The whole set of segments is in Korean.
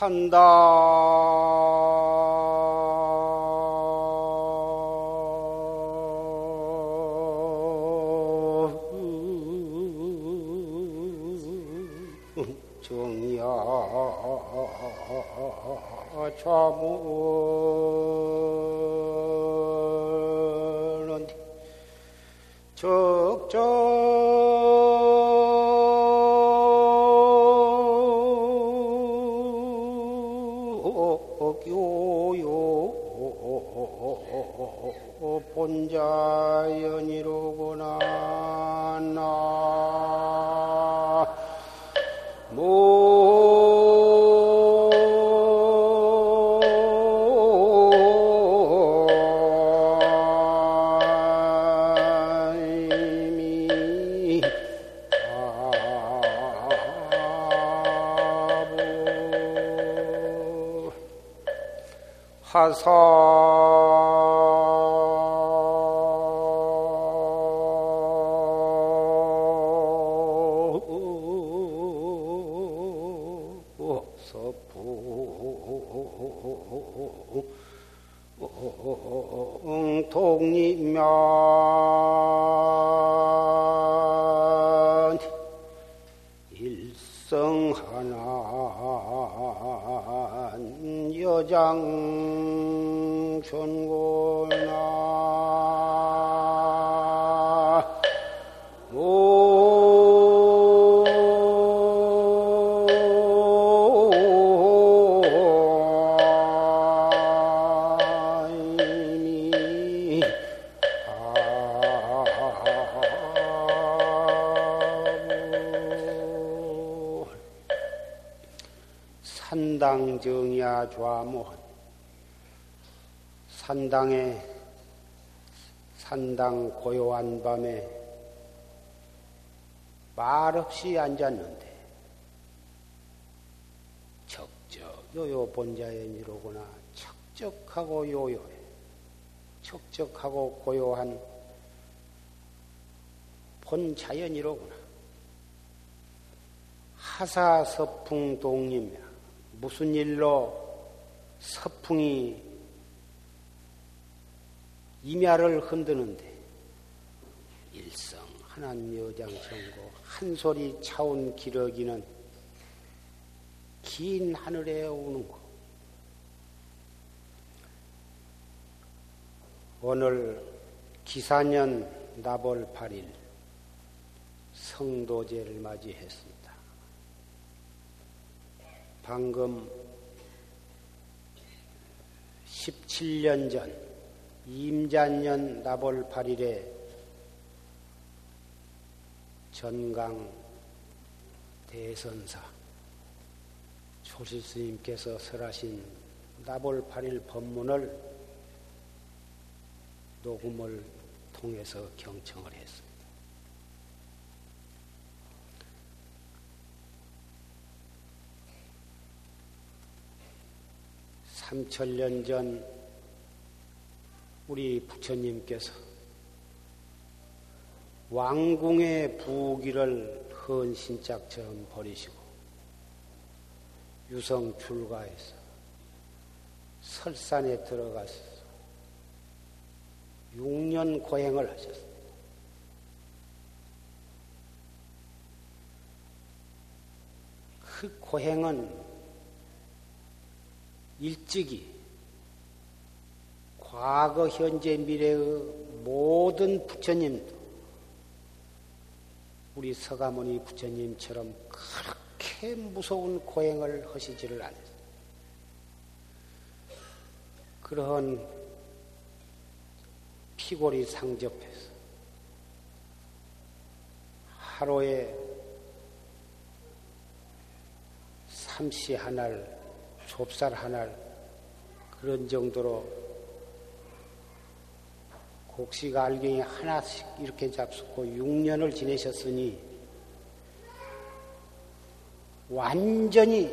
산다 정야 좌무 적적요요 본자연이로 서풍 독립면 일성 하나 여장 전골 좌모 산당에 산당 고요한 밤에 말없이 앉았는데 척적 요요 본자연이로구나 척적하고 요요해 척적하고 고요한 본자연이로구나. 하사 서풍 독립이야 무슨 일로 서풍이 임야를 흔드는데 일성 하나님 여장성고 한 소리 차운 기러기는 긴 하늘에 오는 거. 오늘 기사년 나벌 8일 성도제를 맞이했습니다. 방금 17년 전 임자년 나벌 8일에 전강 대선사 조실스님께서 설하신 나벌 8일 법문을 녹음을 통해서 경청을 했습니다. 삼천년 전 우리 부처님께서 왕궁의 부귀를 헌신짝처럼 버리시고 유성 출가해서 설산에 들어가서 6년 고행을 하셨습니다. 그 고행은 일찍이 과거, 현재, 미래의 모든 부처님도 우리 서가모니 부처님처럼 그렇게 무서운 고행을 하시지를 않았어요. 그러한 피골이 상접해서 하루에 삼시 하날, 좁쌀 하날 그런 정도로 곡식 알갱이 하나씩 이렇게 잡수고 6년을 지내셨으니 완전히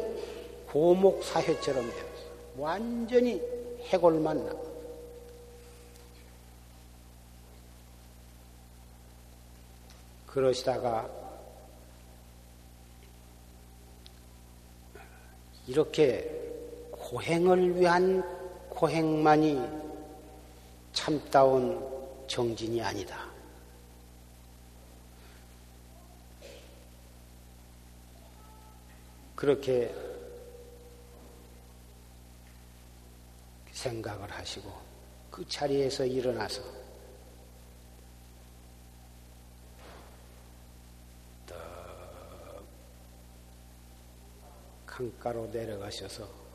고목 사회처럼 되었어. 완전히 해골만 나. 그러시다가 이렇게 고행을 위한 고행만이 참다운 정진이 아니다. 그렇게 생각을 하시고 그 자리에서 일어나서 강가로 내려가셔서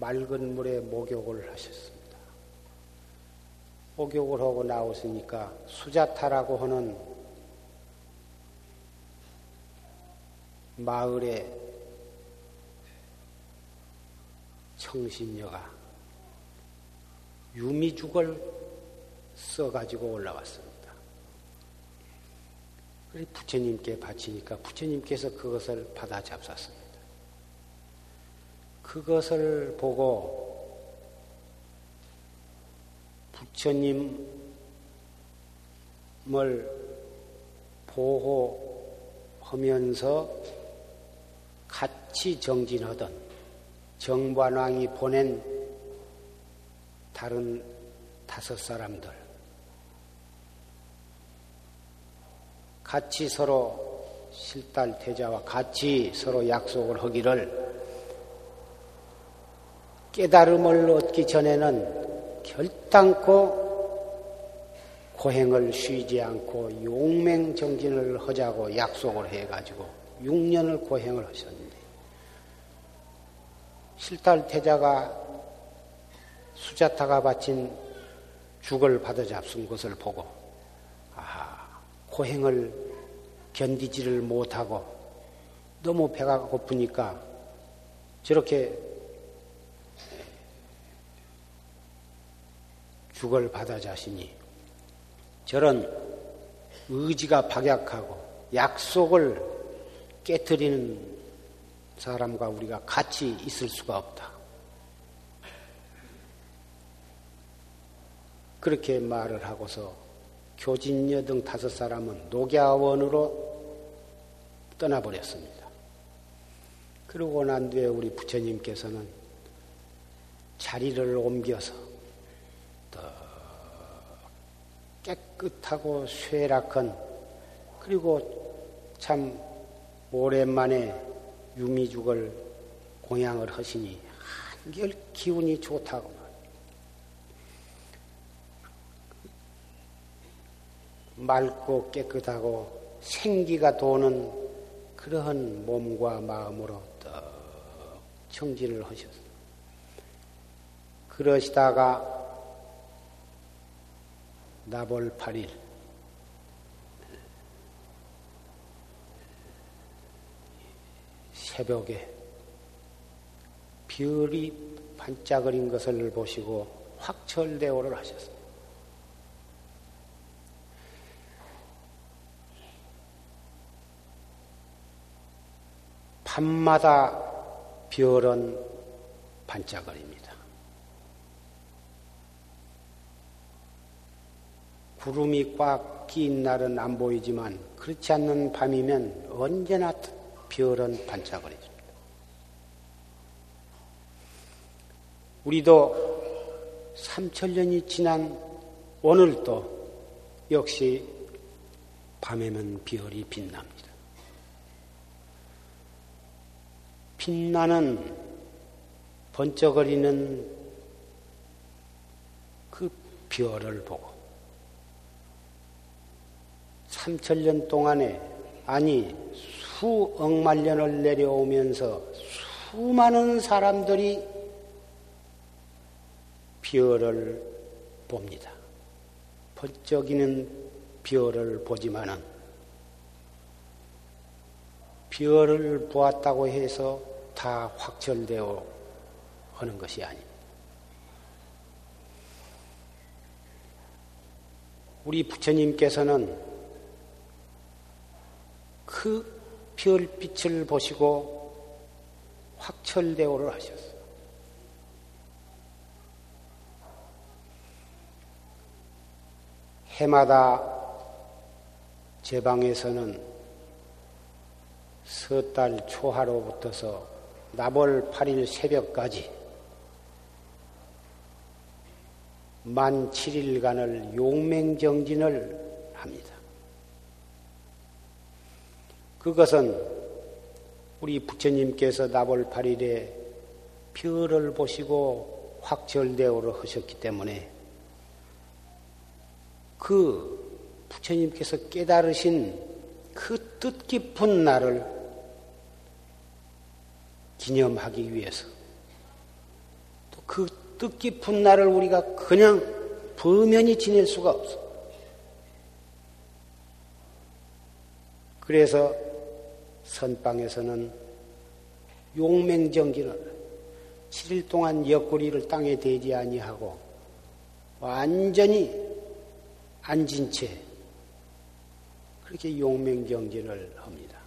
맑은 물에 목욕을 하셨습니다. 목욕을 하고 나오시니까 수자타라고 하는 마을의 청신녀가 유미죽을 써가지고 올라왔습니다. 그래 부처님께 바치니까 부처님께서 그것을 받아 잡쌌습니다. 그것을 보고 부처님을 보호하면서 같이 정진하던 정관왕이 보낸 다른 다섯 사람들. 같이 서로 실달 태자와 같이 서로 약속을 하기를 깨달음을 얻기 전에는 결단코 고행을 쉬지 않고 용맹정진을 하자고 약속을 해가지고 6년을 고행을 하셨는데 실달 태자가 수자타가 바친 죽을 받아 잡순 것을 보고 아 고행을 견디지를 못하고 너무 배가 고프니까 저렇게 죽을 받아 자시니 저런 의지가 박약하고 약속을 깨뜨리는 사람과 우리가 같이 있을 수가 없다. 그렇게 말을 하고서 교진여 등 다섯 사람은 녹야원으로 떠나버렸습니다. 그러고 난 뒤에 우리 부처님께서는 자리를 옮겨서 깨끗하고 쇠락한 그리고 참 오랜만에 유미죽을 공양을 하시니 한결 기운이 좋다고 맑고 깨끗하고 생기가 도는 그러한 몸과 마음으로 떡 청진을 하셨어요. 그러시다가 나벌 8일 새벽에 별이 반짝거린 것을 보시고 확철대오를 하셨습니다. 밤마다 별은 반짝거립니다. 구름이 꽉 낀 날은 안 보이지만 그렇지 않는 밤이면 언제나 별은 반짝거립니다. 우리도 삼천년이 지난 오늘도 역시 밤에는 별이 빛납니다. 빛나는 번쩍거리는 그 별을 보고 삼천년 동안에 아니 수억만 년을 내려오면서 수많은 사람들이 별을 봅니다. 번쩍이는 별을 보지만은 별을 보았다고 해서 다 확철되어 하는 것이 아닙니다. 우리 부처님께서는 그 별빛을 보시고 확철대오를 하셨어요. 해마다 제 방에서는 석달 초하로부터서 나벌 8일 새벽까지 만 7일간을 용맹정진을 합니다. 그것은 우리 부처님께서 나벌 8일에 별을 보시고 확철대오를 하셨기 때문에 그 부처님께서 깨달으신 그 뜻깊은 날을 기념하기 위해서 또 그 뜻깊은 날을 우리가 그냥 범연히 지낼 수가 없어. 그래서 선방에서는 용맹정진을 7일 동안 옆구리를 땅에 대지 아니하고 완전히 앉은 채 그렇게 용맹정진을 합니다.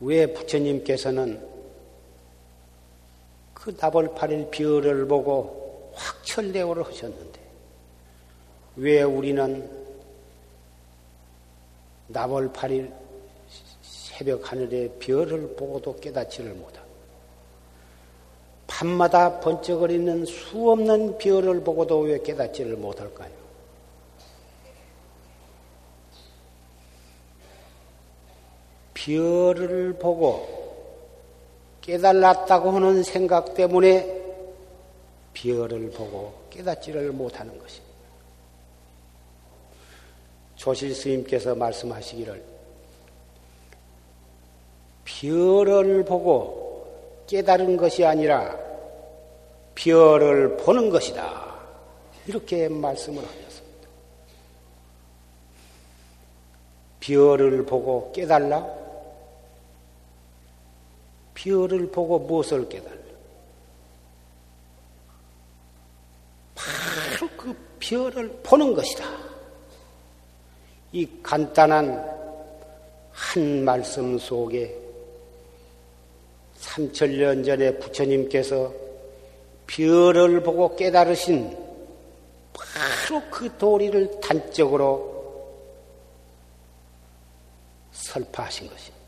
왜 부처님께서는 그 나벌팔일 별을 보고 확철대오를 하셨는데 왜 우리는 나벌팔일 새벽 하늘의 별을 보고도 깨닫지를 못하고 밤마다 번쩍거리는 수 없는 별을 보고도 왜 깨닫지를 못할까요? 별을 보고 깨달았다고 하는 생각 때문에 별을 보고 깨닫지를 못하는 것입니다. 조실 스님께서 말씀하시기를 별을 보고 깨달은 것이 아니라 별을 보는 것이다. 이렇게 말씀을 하셨습니다. 별을 보고 깨달라? 별을 보고 무엇을 깨달라? 바로 그 별을 보는 것이다. 이 간단한 한 말씀 속에 삼천년 전에 부처님께서 별을 보고 깨달으신 바로 그 도리를 단적으로 설파하신 것입니다.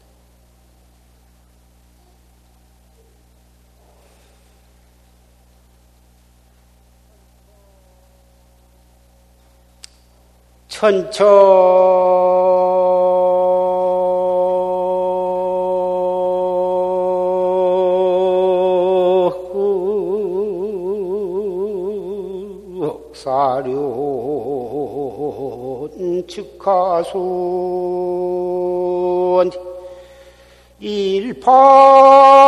천천 사륜 즉가순 일파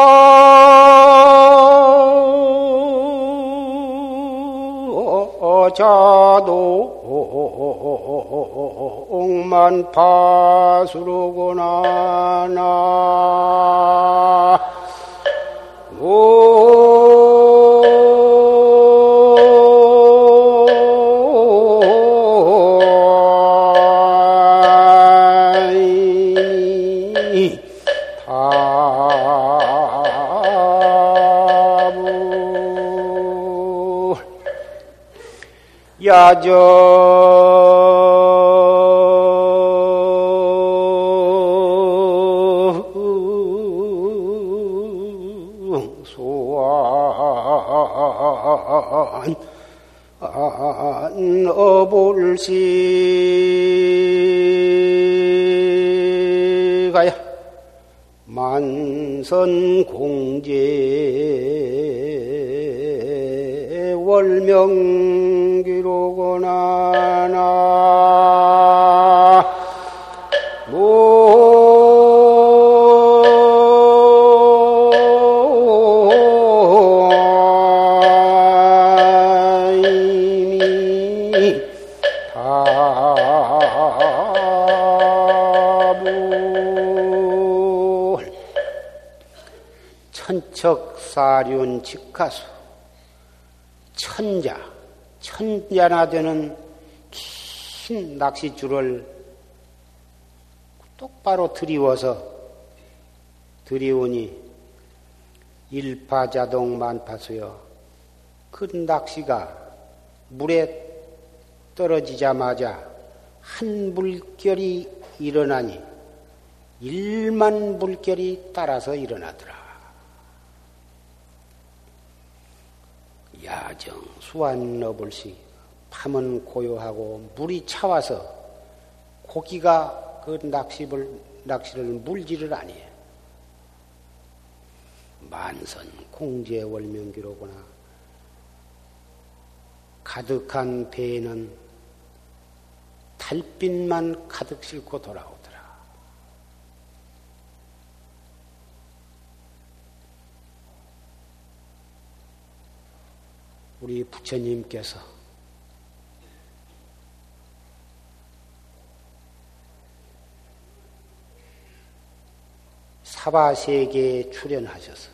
옥만 파수로구나 나 야저 월명기로구나. 나 사륜 직가수 천자, 천자나 되는 긴 낚싯줄을 똑바로 드리워서 드리우니 일파자동 만파수여 그 낚시가 물에 떨어지자마자 한 물결이 일어나니 일만 물결이 따라서 일어나더라. 야정 수완너불시 밤은 고요하고 물이 차와서 고기가 그 낚시를 낚시를 물질을 아니에요. 만선 공제 월명기로구나. 가득한 배에는 달빛만 가득 싣고 돌아오. 우리 부처님께서 사바세계에 출연하셔서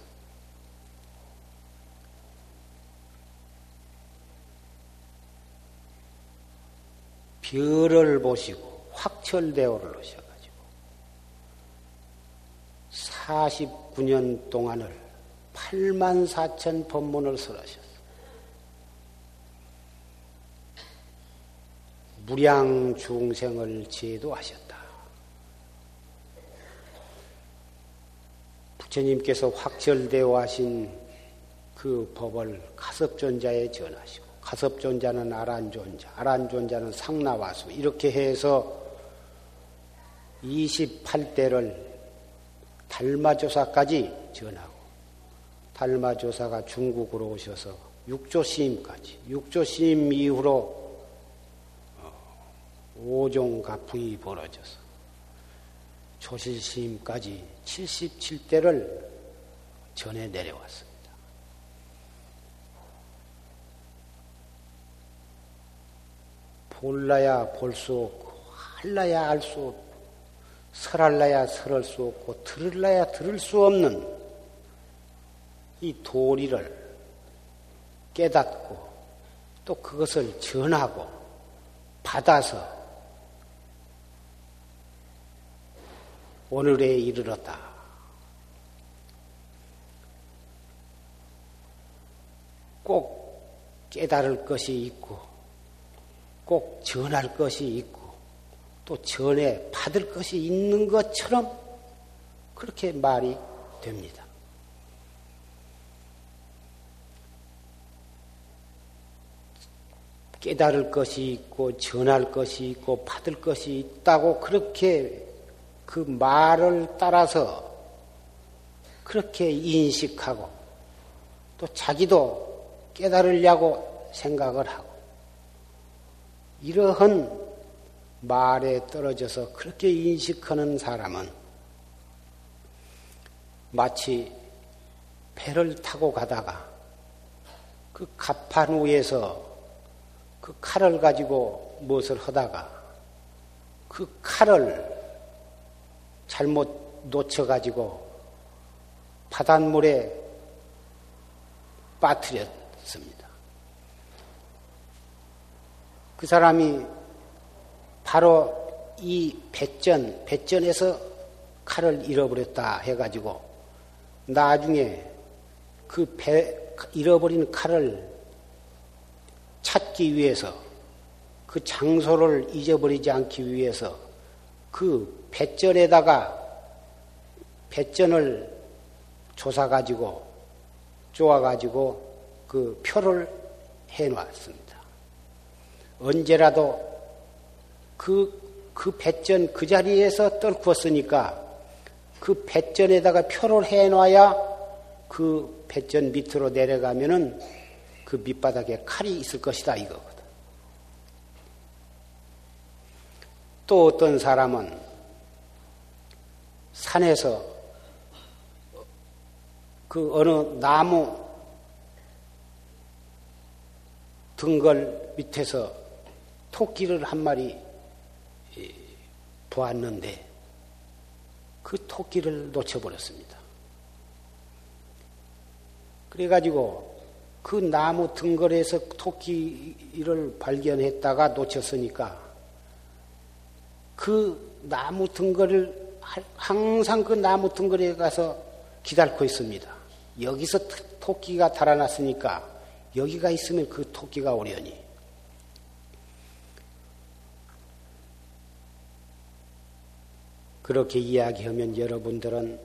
별을 보시고 확철대오를 하셔가지고 49년 동안을 8만 4천 법문을 설하셨습니다. 무량 중생을 제도하셨다. 부처님께서 확철대오하신 그 법을 가섭존자에 전하시고 가섭존자는 아란존자, 아란존자는 상나와수 이렇게 해서 28대를 달마조사까지 전하고 달마조사가 중국으로 오셔서 육조 시임까지 육조 시임 이후로 오종가풍이 벌어져서 초실스님까지 77대를 전해 내려왔습니다. 볼라야 볼 수 없고 할라야 알 수 없고 설할라야 설할 수 없고 들을라야 들을 수 없는 이 도리를 깨닫고 또 그것을 전하고 받아서 오늘에 이르렀다. 꼭 깨달을 것이 있고, 꼭 전할 것이 있고, 또 전해 받을 것이 있는 것처럼 그렇게 말이 됩니다. 깨달을 것이 있고 전할 것이 있고 받을 것이 있다고 그렇게 그 말을 따라서 그렇게 인식하고 또 자기도 깨달으려고 생각을 하고 이러한 말에 떨어져서 그렇게 인식하는 사람은 마치 배를 타고 가다가 그 갑판 위에서 그 칼을 가지고 무엇을 하다가 그 칼을 잘못 놓쳐가지고 바닷물에 빠뜨렸습니다. 그 사람이 바로 이 배전, 배전에서 칼을 잃어버렸다 해가지고 나중에 그 배, 잃어버린 칼을 찾기 위해서 그 장소를 잊어버리지 않기 위해서 그 뱃전에다가 뱃전을 조사 가지고 쪼아 가지고 그 표를 해놓았습니다. 언제라도 그, 그 뱃전 그 자리에서 떨구었으니까 그 뱃전에다가 표를 해 놔야 그 뱃전 밑으로 내려가면은 그 밑바닥에 칼이 있을 것이다 이거거든. 또 어떤 사람은 산에서 그 어느 나무 등걸 밑에서 토끼를 한 마리 보았는데 그 토끼를 놓쳐버렸습니다. 그래가지고 그 나무 등걸에서 토끼를 발견했다가 놓쳤으니까 그 나무 등걸을 항상 그 나무 둥그리에 가서 기다리고 있습니다. 여기서 토끼가 달아났으니까 여기가 있으면 그 토끼가 오려니. 그렇게 이야기하면 여러분들은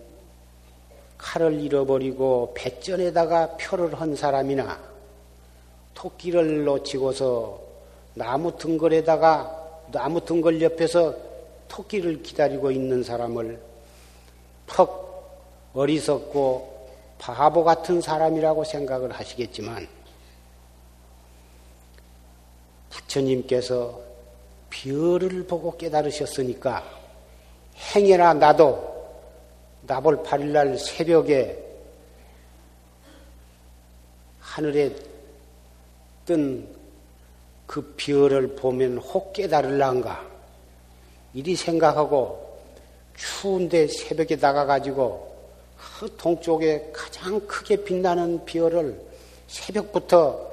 칼을 잃어버리고 배전에다가 표를 헌 사람이나 토끼를 놓치고서 나무 등걸에다가 나무 등걸 옆에서 토끼를 기다리고 있는 사람을 퍽 어리석고 바보 같은 사람이라고 생각을 하시겠지만 부처님께서 별을 보고 깨달으셨으니까 행여나 나도. 나볼 8일날 새벽에 하늘에 뜬 그 별을 보면 혹 깨달을란가 이리 생각하고 추운데 새벽에 나가가지고 그 동쪽에 가장 크게 빛나는 별을 새벽부터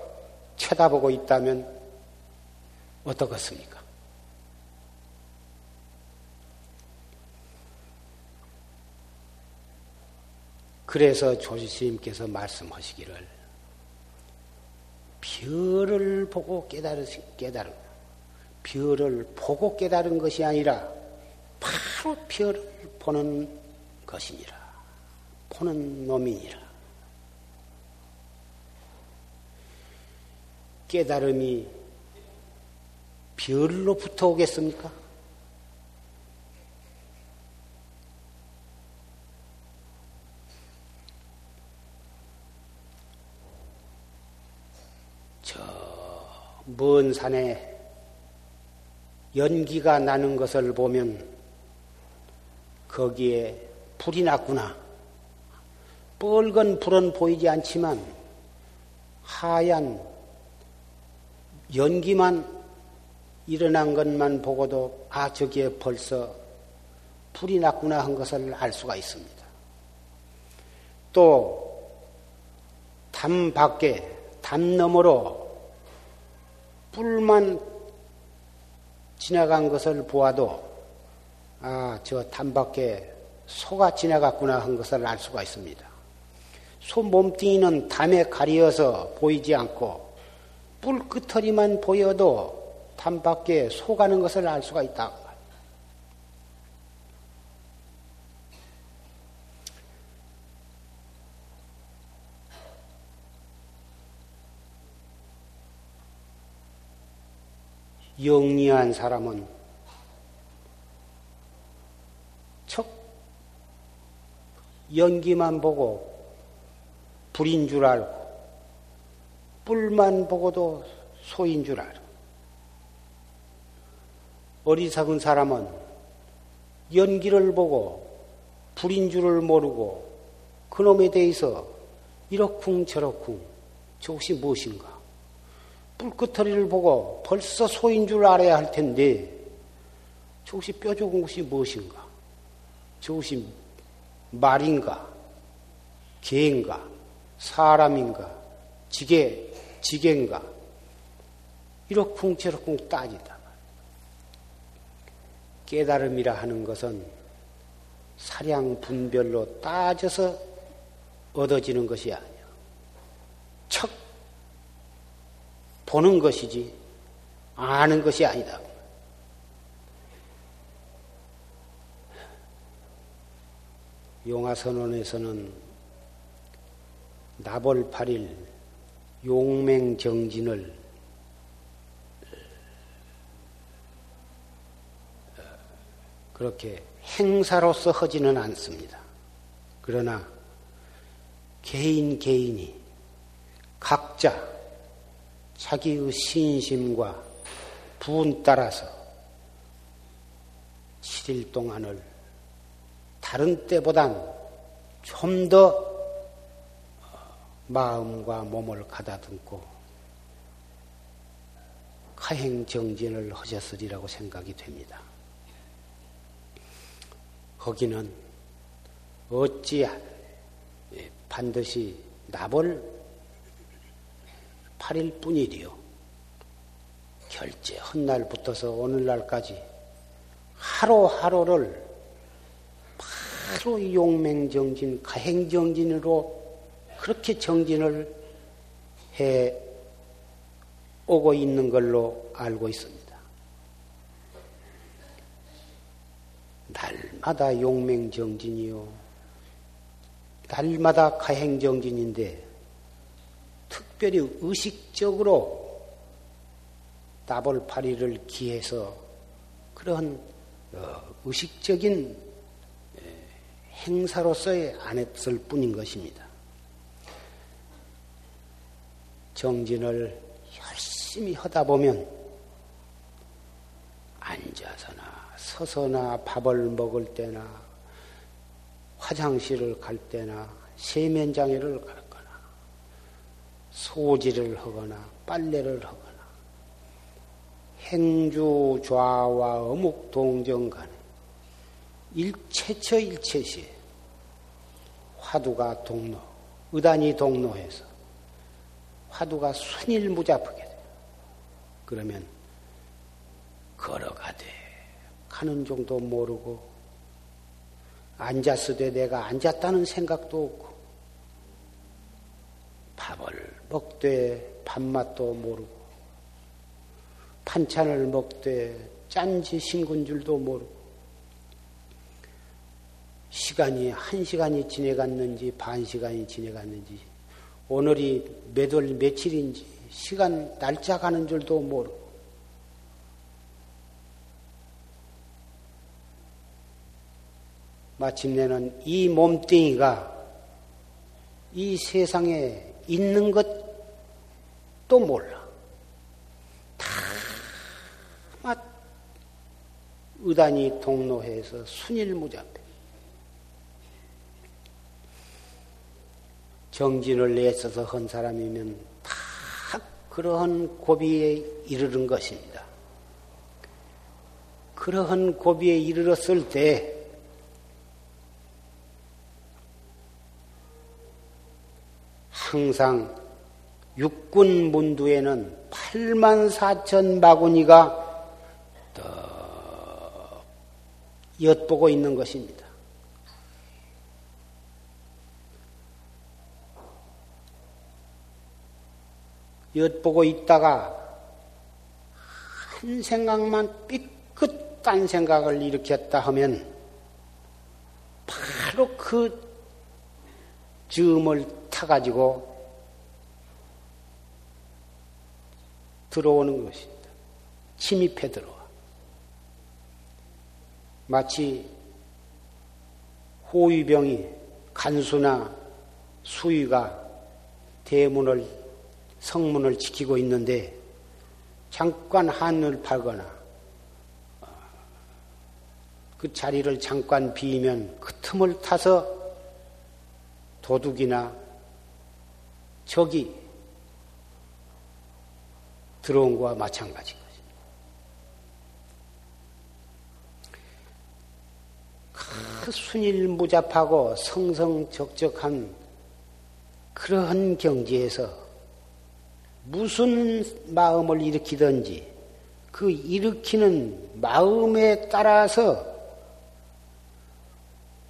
쳐다보고 있다면 어떻겠습니까? 그래서 조지스님께서 말씀하시기를 별을 보고 깨달으, 깨달은, 별을 보고 깨달은 것이 아니라 바로 별을 보는 것이니라. 보는 놈이니라. 깨달음이 별로부터 오겠습니까? 먼 산에 연기가 나는 것을 보면 거기에 불이 났구나. 뻘건 불은 보이지 않지만 하얀 연기만 일어난 것만 보고도 아, 저기에 벌써 불이 났구나 한 것을 알 수가 있습니다. 또 담 밖에, 담 너머로 뿔만 지나간 것을 보아도 아, 저 담밖에 소가 지나갔구나 한 것을 알 수가 있습니다. 소 몸뚱이는 담에 가리어서 보이지 않고 뿔 끝터리만 보여도 담 밖에 소 가는 것을 알 수가 있다. 영리한 사람은 척 연기만 보고 불인 줄 알고 뿔만 보고도 소인 줄 알고. 어리석은 사람은 연기를 보고 불인 줄을 모르고 그놈에 대해서 이러쿵 저러쿵 저것이 무엇인가 뿔끝터리를 보고 벌써 소인 줄 알아야 할 텐데 저것이 뼈 좋은 것이 무엇인가? 저것이 말인가? 개인가? 사람인가? 지게, 지게인가? 이러쿵저러쿵 따지다. 깨달음이라 하는 것은 사량 분별로 따져서 얻어지는 것이 아니야. 척 보는 것이지 아는 것이 아니다. 용화선언에서는 나벌 8일 용맹정진을 그렇게 행사로서 하지는 않습니다. 그러나 개인 개인이 각자 자기의 신심과 부은 따라서 7일 동안을 다른 때보단 좀 더 마음과 몸을 가다듬고 가행정진을 하셨으리라고 생각이 됩니다. 거기는 어찌 반드시 나벌 8일 뿐이리요. 결제 헛날 부터서 오늘날까지 하루하루를 바로 용맹정진, 가행정진으로 그렇게 정진을 해 오고 있는 걸로 알고 있습니다. 날 날마다 용맹정진이요. 날마다 가행정진인데 특별히 의식적으로 나벌파리를 기해서 그런 어, 의식적인 행사로서의 안 했을 뿐인 것입니다. 정진을 열심히 하다 보면 앉아서나 서서나 밥을 먹을 때나 화장실을 갈 때나 세면장애를 갈거나 소지를 하거나 빨래를 하거나 행주 좌와 어묵 동정 간에 일체처 일체시 화두가 동로, 의단이 동로해서 화두가 순일무잡하게 돼요. 그러면 걸어가되 가는 정도 모르고 앉았을 때 내가 앉았다는 생각도 없고 밥을 먹되 밥맛도 모르고 반찬을 먹되 짠지 싱근 줄도 모르고 시간이 한 시간이 지내갔는지 반 시간이 지내갔는지 오늘이 몇 월 며칠인지 시간 날짜 가는 줄도 모르고 마침내는 이 몸뚱이가 이 세상에 있는 것 도 몰라. 의단이 동로해서 순일무잡해. 정진을 내서서 한 사람이면 다 그러한 고비에 이르는 것입니다. 그러한 고비에 이르렀을 때 항상 육군 문두에는 8만 4천 마구니가 엿보고 있는 것입니다. 엿보고 있다가 한 생각만 삐끗 딴 생각을 일으켰다 하면 바로 그 즈음을 타가지고 들어오는 것입니다. 침입해 들어와. 마치 호위병이 간수나 수위가 대문을 성문을 지키고 있는데 잠깐 한을 팔거나 그 자리를 잠깐 비면 그 틈을 타서 도둑이나 적이 들어온 거와 마찬가지. 순일무잡하고 성성적적한 그러한 경지에서 무슨 마음을 일으키든지 그 일으키는 마음에 따라서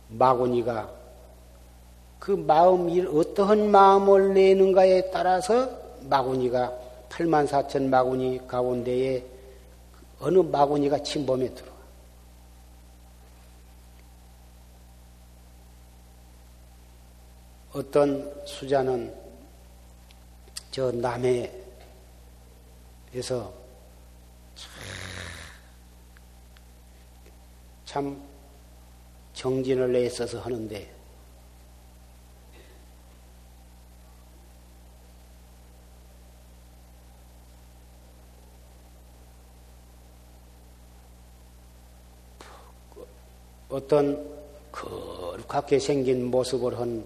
마구니가 그 마음, 어떠한 마음을 내는가에 따라서 마구니가 8만 4천 마구니 가운데에 어느 마구니가 침범에 들어. 어떤 수자는 저 남해에서 참 정진을 내서서 하는데 어떤 거룩하게 생긴 모습을 한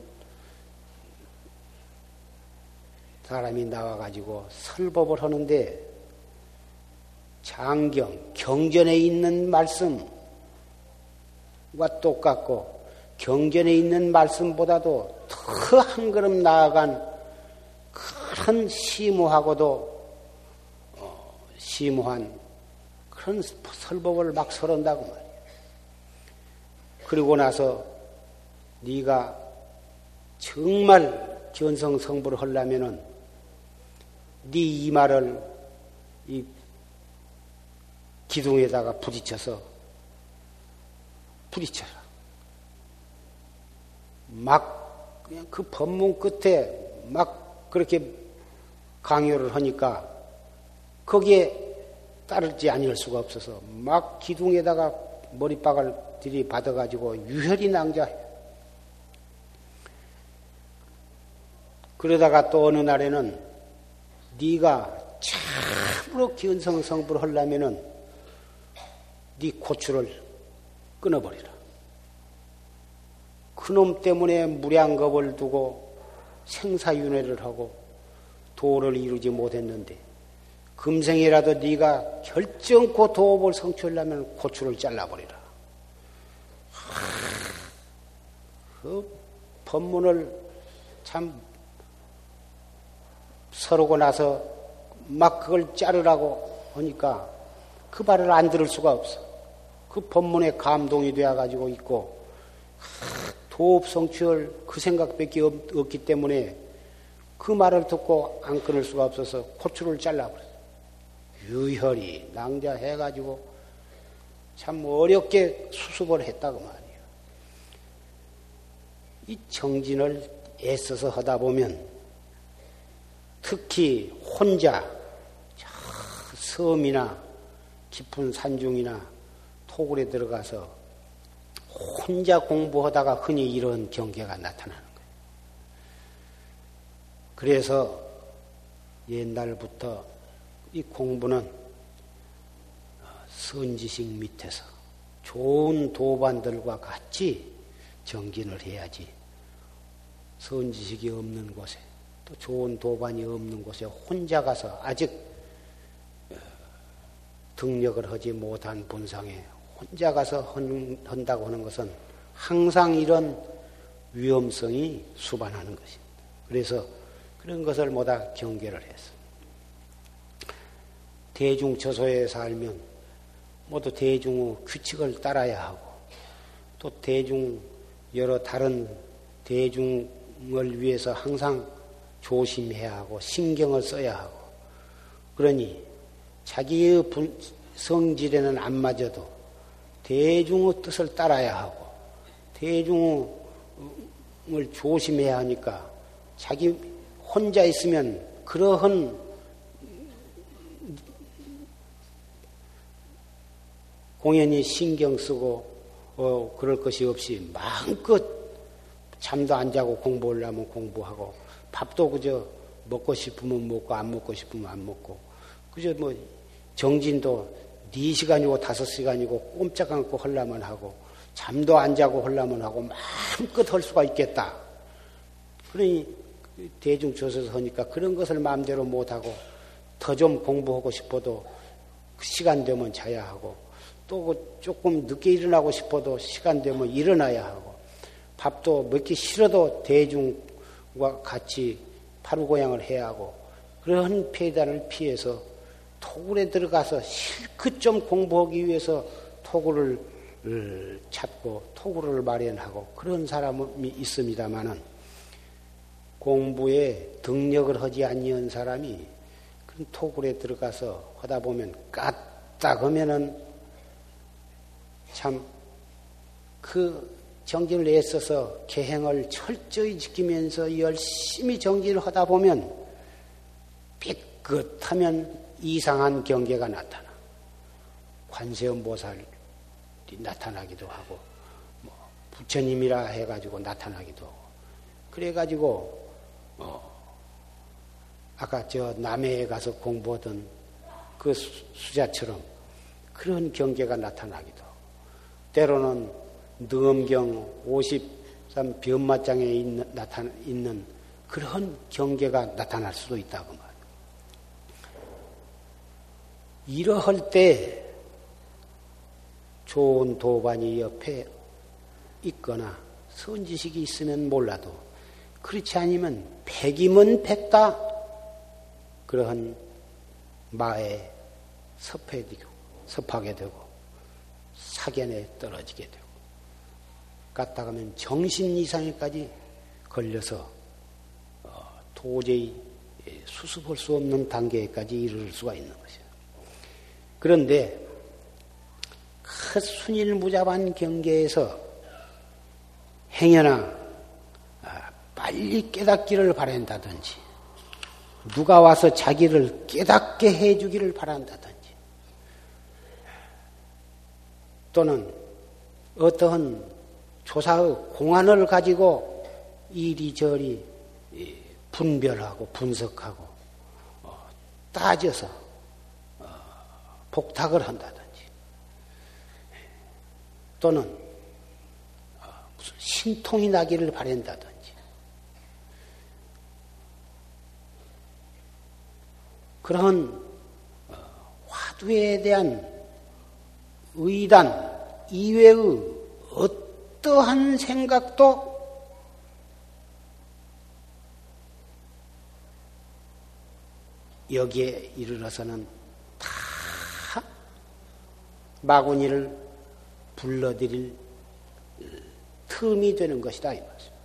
사람이 나와가지고 설법을 하는데 장경, 경전에 있는 말씀과 똑같고 경전에 있는 말씀보다도 더 한 걸음 나아간 그런 심오하고도 어, 심오한 그런 설법을 막 설한다고 말이야. 그리고 나서 네가 정말 견성 성불을 하려면은 네 이마를 이 기둥에다가 부딪혀서 부딪혀라. 막 그냥 그 법문 끝에 막 그렇게 강요를 하니까 거기에 따르지 아니할 수가 없어서 막 기둥에다가 머리박을 들이받아가지고 유혈이 낭자. 그러다가 또 어느 날에는 네가 참으로 기운성성불 하려면은 네 고추를 끊어버리라. 그놈 때문에 무량겁을 두고 생사윤회를 하고 도를 이루지 못했는데 금생이라도 네가 결정코 도업을 성취하려면 고추를 잘라버리라. 그 법문을 참 서르고 나서 막 그걸 자르라고 하니까 그 말을 안 들을 수가 없어. 그 법문에 감동이 되어가지고 있고 도업 성취할 그 생각밖에 없 기 때문에 그 말을 듣고 안 끊을 수가 없어서 고추를 잘라버렸어. 유혈이 낭자해가지고 참 어렵게 수습을 했다고 말이에요. 이 정진을 애써서 하다 보면 특히 혼자 섬이나 깊은 산중이나 토굴에 들어가서 혼자 공부하다가 흔히 이런 경계가 나타나는 거예요. 그래서 옛날부터 이 공부는 선지식 밑에서 좋은 도반들과 같이 정진을 해야지 선지식이 없는 곳에 또 좋은 도반이 없는 곳에 혼자 가서 아직 등력을 하지 못한 본상에 혼자 가서 한다고 하는 것은 항상 이런 위험성이 수반하는 것입니다. 그래서 그런 것을 모두 경계를 했어. 대중처소에 살면 모두 대중의 규칙을 따라야 하고 또 대중 여러 다른 대중을 위해서 항상 조심해야 하고 신경을 써야 하고 그러니 자기의 성질에는 안 맞아도 대중의 뜻을 따라야 하고 대중을 조심해야 하니까 자기 혼자 있으면 그러한 공연히 신경 쓰고 어, 그럴 것이 없이 마음껏 잠도 안 자고 공부를 하면 공부하고 밥도 그저 먹고 싶으면 먹고 안 먹고 싶으면 안 먹고 그저 뭐 정진도 4시간이고 5시간이고 꼼짝 않고 헐라면 하고 잠도 안 자고 헐라면 하고 마음껏 할 수가 있겠다. 그러니 대중 조서에서 하니까 그런 것을 마음대로 못하고 더 좀 공부하고 싶어도 시간 되면 자야 하고 또 조금 늦게 일어나고 싶어도 시간 되면 일어나야 하고 밥도 먹기 싫어도 대중과 같이 파루고양을 해야 하고 그런 폐단을 피해서 토굴에 들어가서 실컷 좀 공부하기 위해서 토굴을 찾고 토굴을 마련하고 그런 사람이 있습니다만은 공부에 등력을 하지 아니한 사람이 그런 토굴에 들어가서 하다 보면 까딱 하면은 참 그 정진을 애써서 계행을 철저히 지키면서 열심히 정진을 하다 보면 삐끗하면 이상한 경계가 나타나. 관세음보살이 나타나기도 하고, 뭐 부처님이라 해가지고 나타나기도 하고. 그래가지고, 어, 아까 저 남해에 가서 공부하던 그 수자처럼 그런 경계가 나타나기도. 때로는 능엄경 53 변마장에 있는, 나타 있는 그런 경계가 나타날 수도 있다고 말이에요. 이러할 때 좋은 도반이 옆에 있거나 선지식이 있으면 몰라도 그렇지 않으면 백이면 백다 그러한 마에 섭하게 되고 사견에 떨어지게 되고 갔다 가면 정신 이상에까지 걸려서 어, 도저히 수습할 수 없는 단계까지 이를 수가 있는 것이죠. 그런데 그 순일무잡한 경계에서 행여나 빨리 깨닫기를 바란다든지, 누가 와서 자기를 깨닫게 해주기를 바란다든지, 또는 어떠한 조사의 공안을 가지고 이리저리 분별하고 분석하고 어, 따져서 어, 복탁을 한다든지 또는 어, 무슨 신통이 나기를 바란다든지 그런 화두에 대한 의단 이외의 어떠한 생각도 여기에 이르러서는 다 마구니를 불러들일 틈이 되는 것이다 이 말씀.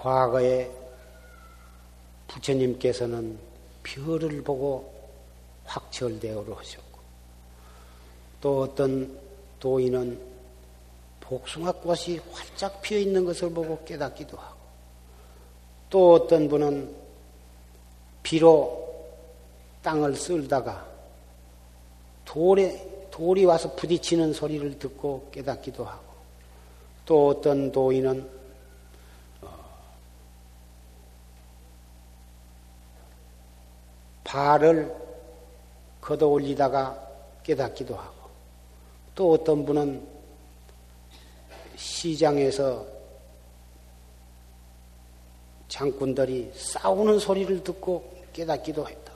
과거에 부처님께서는 별을 보고 확철대오를 하셨고 또 어떤 도인은 복숭아꽃이 활짝 피어 있는 것을 보고 깨닫기도 하고 또 어떤 분은 비로 땅을 쓸다가 돌에 돌이 와서 부딪히는 소리를 듣고 깨닫기도 하고 또 어떤 도인은 발을 걷어 올리다가 깨닫기도 하고 또 어떤 분은 시장에서 장군들이 싸우는 소리를 듣고 깨닫기도 했다.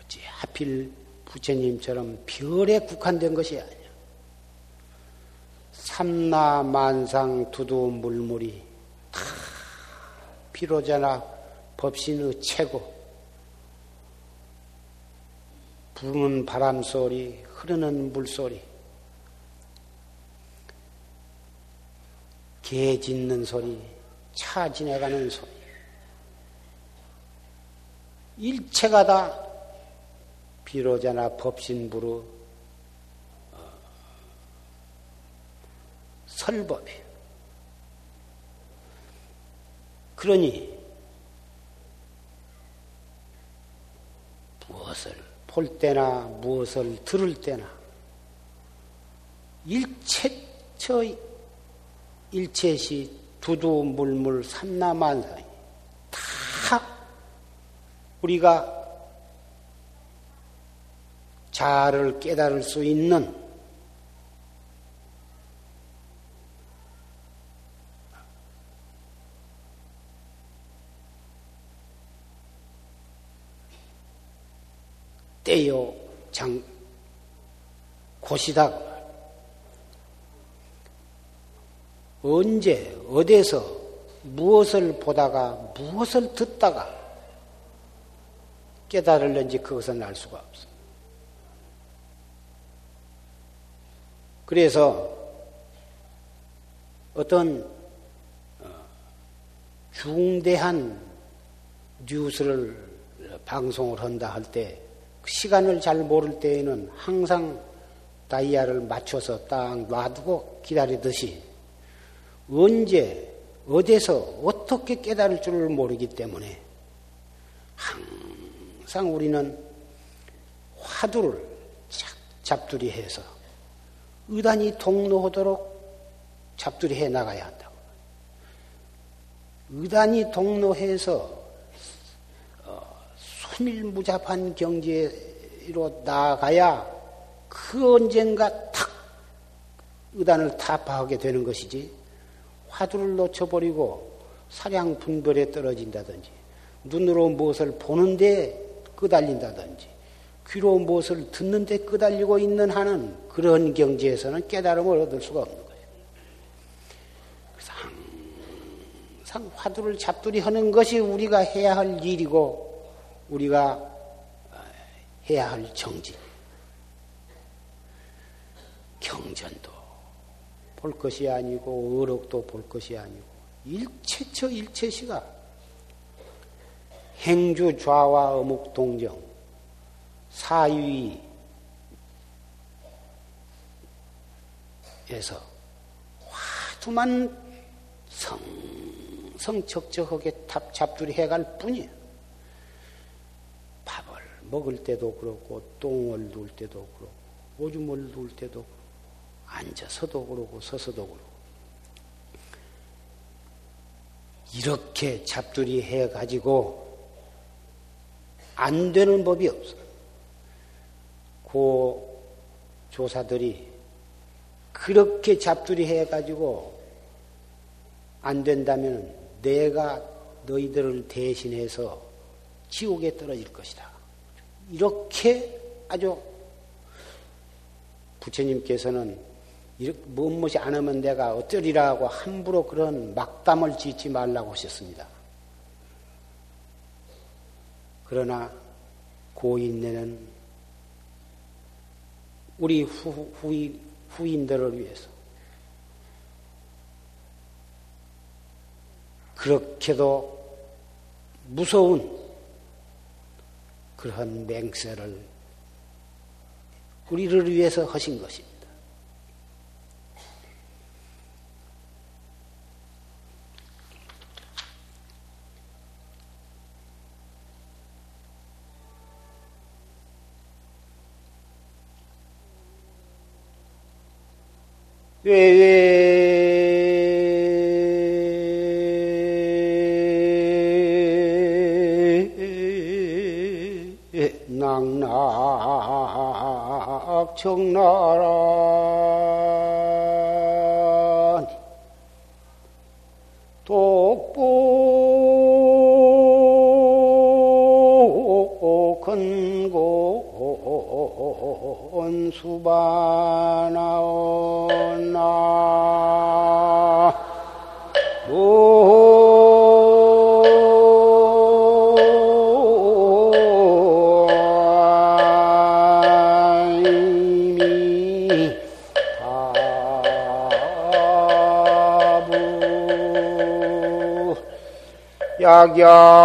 어찌 하필 부처님처럼 별에 국한된 것이 아니야. 삼나 만상 두두 물물이 다 비로자나 법신의 최고 부는 바람 소리, 흐르는 물 소리, 개 짖는 소리, 차 지나가는 소리. 일체가 다 비로자나 법신부로 어, 설법이에요. 그러니 무엇을 볼 때나 무엇을 들을 때나 일체처 일체시 두두 물물 삼나만사이 다 우리가 자를 깨달을 수 있는 때요 장 곳이다. 언제 어디서 무엇을 보다가 무엇을 듣다가 깨달을는지 그것은 알 수가 없어. 그래서 어떤 어, 중대한 뉴스를 방송을 한다 할 때 시간을 잘 모를 때에는 항상 다이아를 맞춰서 딱 놔두고 기다리듯이 언제, 어디서, 어떻게 깨달을 줄을 모르기 때문에 항상 우리는 화두를 잡두리 해서 의단이 동로하도록 잡두리 해 나가야 한다고. 의단이 동로해서 천일무잡한 경지로 나아가야 그 언젠가 탁 의단을 타파하게 되는 것이지 화두를 놓쳐버리고 사량 분별에 떨어진다든지 눈으로 무엇을 보는데 끄달린다든지 귀로 무엇을 듣는데 끄달리고 있는 한은 그런 경지에서는 깨달음을 얻을 수가 없는 거예요. 그래서 항상 화두를 잡두리 하는 것이 우리가 해야 할 일이고 우리가 해야 할 정진. 경전도 볼 것이 아니고 어록도 볼 것이 아니고 일체처 일체시가 행주 좌와 어묵 동정 사유에서 화두만 성성적적하게 탁 잡두리 해갈 뿐이에요. 먹을 때도 그렇고 똥을 누울 때도 그렇고 오줌을 누울 때도 그렇고 앉아서도 그러고 서서도 그러고 이렇게 잡두리 해 가지고 안 되는 법이 없어. 고 조사들이 그렇게 잡두리 해 가지고 안 된다면 내가 너희들을 대신해서 지옥에 떨어질 것이다. 이렇게 아주 부처님께서는 무엇이 안 하면 내가 어쩌리라고 함부로 그런 막담을 짓지 말라고 하셨습니다. 그러나 고인네는 우리 후, 후, 후인들을 위해서 그렇게도 무서운 그런 맹세를 우리를 위해서 하신 것입니다. 낙낙 청나라 야야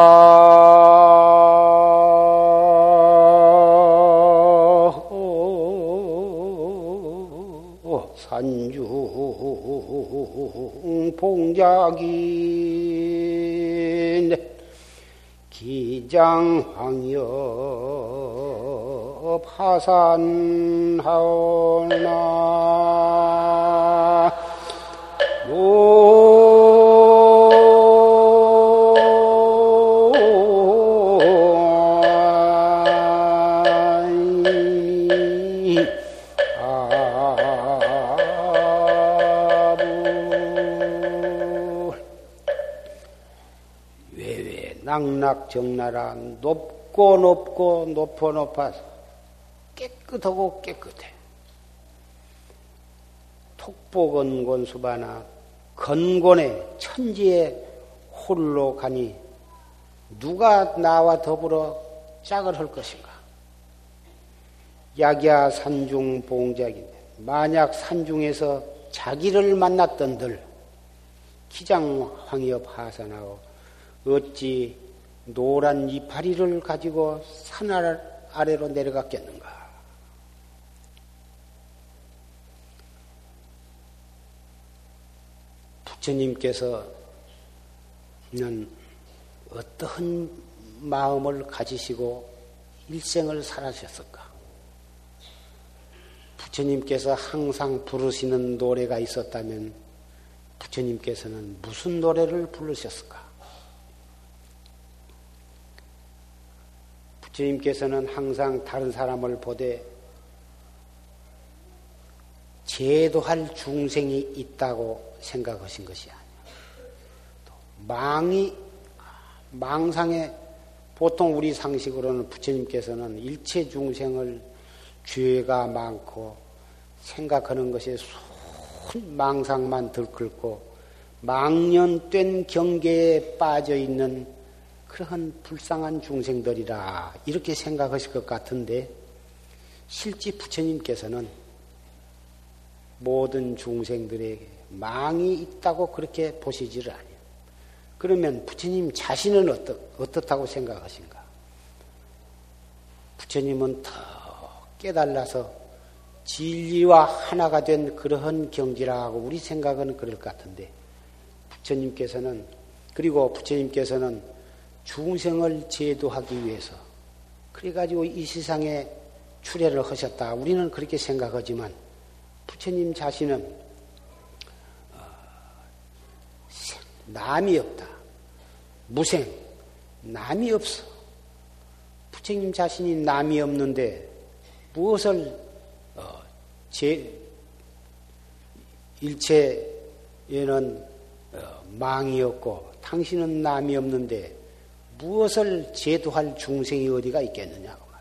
낙정나라 높고 높고 높어 높아서 깨끗하고 깨끗해. 톡복은 수바나 건곤에 천지에 홀로 가니 누가 나와 더불어 짝을 할 것인가? 약야 산중 봉작인데 만약 산중에서 자기를 만났던들 기장 황엽 하산하고 어찌 노란 이파리를 가지고 산 아래로 내려갔겠는가? 부처님께서는 어떠한 마음을 가지시고 일생을 살아셨을까? 부처님께서 항상 부르시는 노래가 있었다면 부처님께서는 무슨 노래를 부르셨을까? 주님께서는 항상 다른 사람을 보되 제도할 중생이 있다고 생각하신 것이 아니에요. 망이 망상에 보통 우리 상식으로는 부처님께서는 일체 중생을 죄가 많고 생각하는 것에 순 망상만 들끓고 망년된 경계에 빠져 있는 그러한 불쌍한 중생들이라 이렇게 생각하실 것 같은데 실제 부처님께서는 모든 중생들에게 망이 있다고 그렇게 보시지를 않아요. 그러면 부처님 자신은 어떻, 어떻다고 생각하신가? 부처님은 더 깨달아서 진리와 하나가 된 그러한 경지라고 우리 생각은 그럴 것 같은데 부처님께서는 그리고 부처님께서는 중생을 제도하기 위해서 그래가지고 이 세상에 출애를 하셨다. 우리는 그렇게 생각하지만 부처님 자신은 어, 남이 없다. 무생, 남이 없어. 부처님 자신이 남이 없는데 무엇을 어, 제 일체에는 어, 망이 없고 당신은 남이 없는데 무엇을 제도할 중생이 어디가 있겠느냐고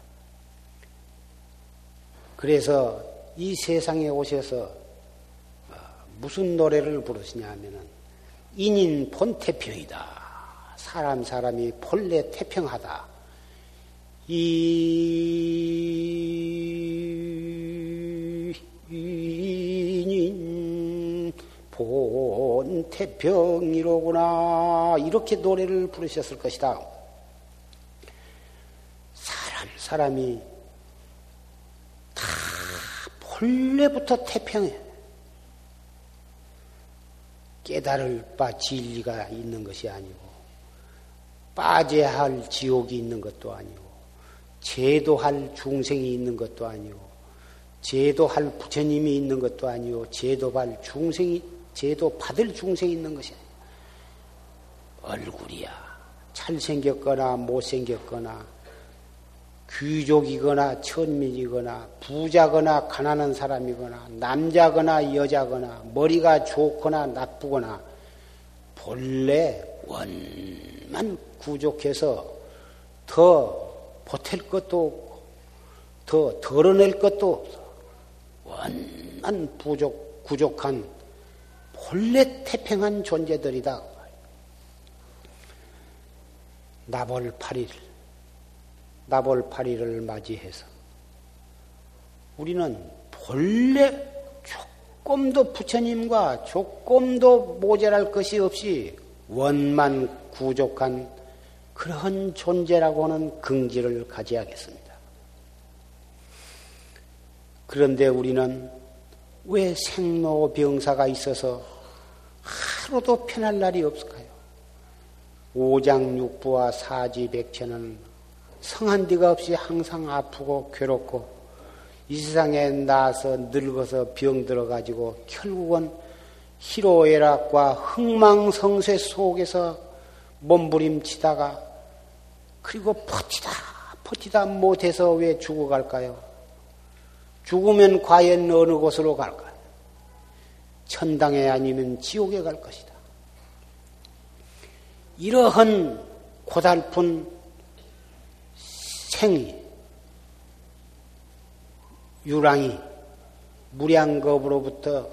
그래서 이 세상에 오셔서 어, 무슨 노래를 부르시냐 하면은 인인 본태평이다. 사람 사람이 본래 태평하다. 인인 본태평이로구나. 이렇게 노래를 부르셨을 것이다. 사람, 사람이 다 본래부터 태평해. 깨달을 바 진리가 있는 것이 아니고, 빠져야 할 지옥이 있는 것도 아니고 제도할 중생이 있는 것도 아니고 제도할 부처님이 있는 것도 아니고 제도할 중생이 제도 받을 중생이 있는 것이 아니고 얼굴이야 잘생겼거나 못생겼거나 귀족이거나 천민이거나 부자거나 가난한 사람이거나 남자거나 여자거나 머리가 좋거나 나쁘거나 본래 원만 부족해서 더 보탤 것도 없고 더 덜어낼 것도 없어. 완만 부족, 부족한 본래 태평한 존재들이다. 나벌 8일, 나벌 8일을 맞이해서 우리는 본래 조금도 부처님과 조금도 모자랄 것이 없이 원만 구족한 그러한 존재라고 하는 긍지를 가져야겠습니다. 그런데 우리는 왜 생로병사가 있어서 하루도 편할 날이 없을까요? 오장육부와 사지백천은 성한 데가 없이 항상 아프고 괴롭고 이 세상에 나서 늙어서 병 들어 가지고 결국은 희로애락과 흥망성쇠 속에서 몸부림치다가 그리고 버티다, 버티다 못해서 왜 죽어갈까요? 죽으면 과연 어느 곳으로 갈까요? 천당에 아니면 지옥에 갈 것이다. 이러한 고달픈 생이, 유랑이, 무량겁으로부터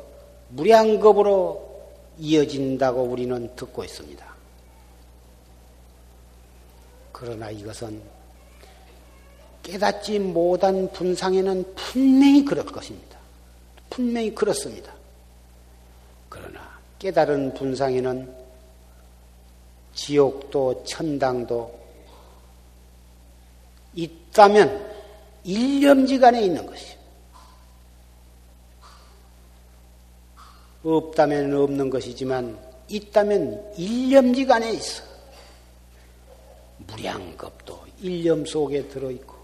무량겁으로 이어진다고 우리는 듣고 있습니다. 그러나 이것은 깨닫지 못한 분상에는 분명히 그럴 것입니다. 분명히 그렇습니다. 그러나 깨달은 분상에는 지옥도 천당도 있다면 일념지간에 있는 것이 없다면 없는 것이지만 있다면 일념지간에 있어. 무량겁도 일념 속에 들어있고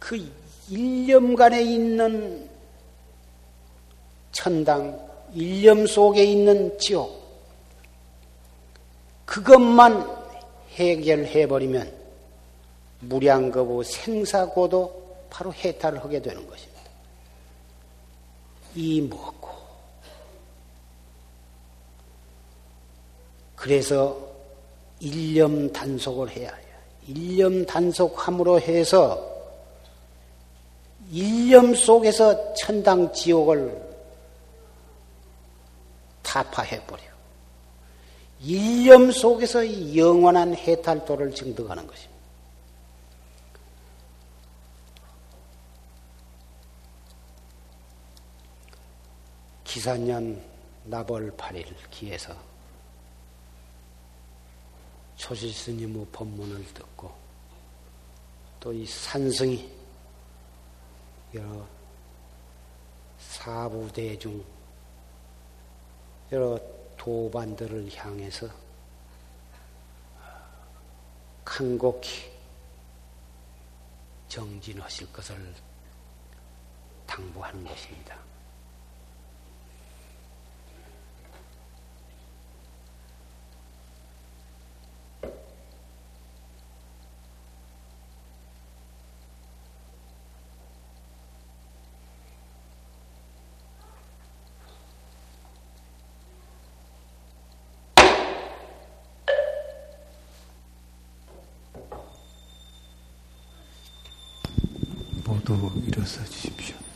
그 일념간에 있는 천당, 일념 속에 있는 지옥 그것만 해결해버리면 무량겁의 생사고도 바로 해탈을 하게 되는 것입니다. 이 무엇고 그래서 일념 단속을 해야 해요. 일념 단속함으로 해서 일념 속에서 천당 지옥을 타파해버려. 일념 속에서 영원한 해탈도를 증득하는 것입니다. 기사년 나벌 8일 기에서 조실 스님의 법문을 듣고 또 이 산성이 여러 사부대중 여러 도반들을 향해서 간곡히 정진하실 것을 당부하는 것입니다. 모두 일어서 주십시오.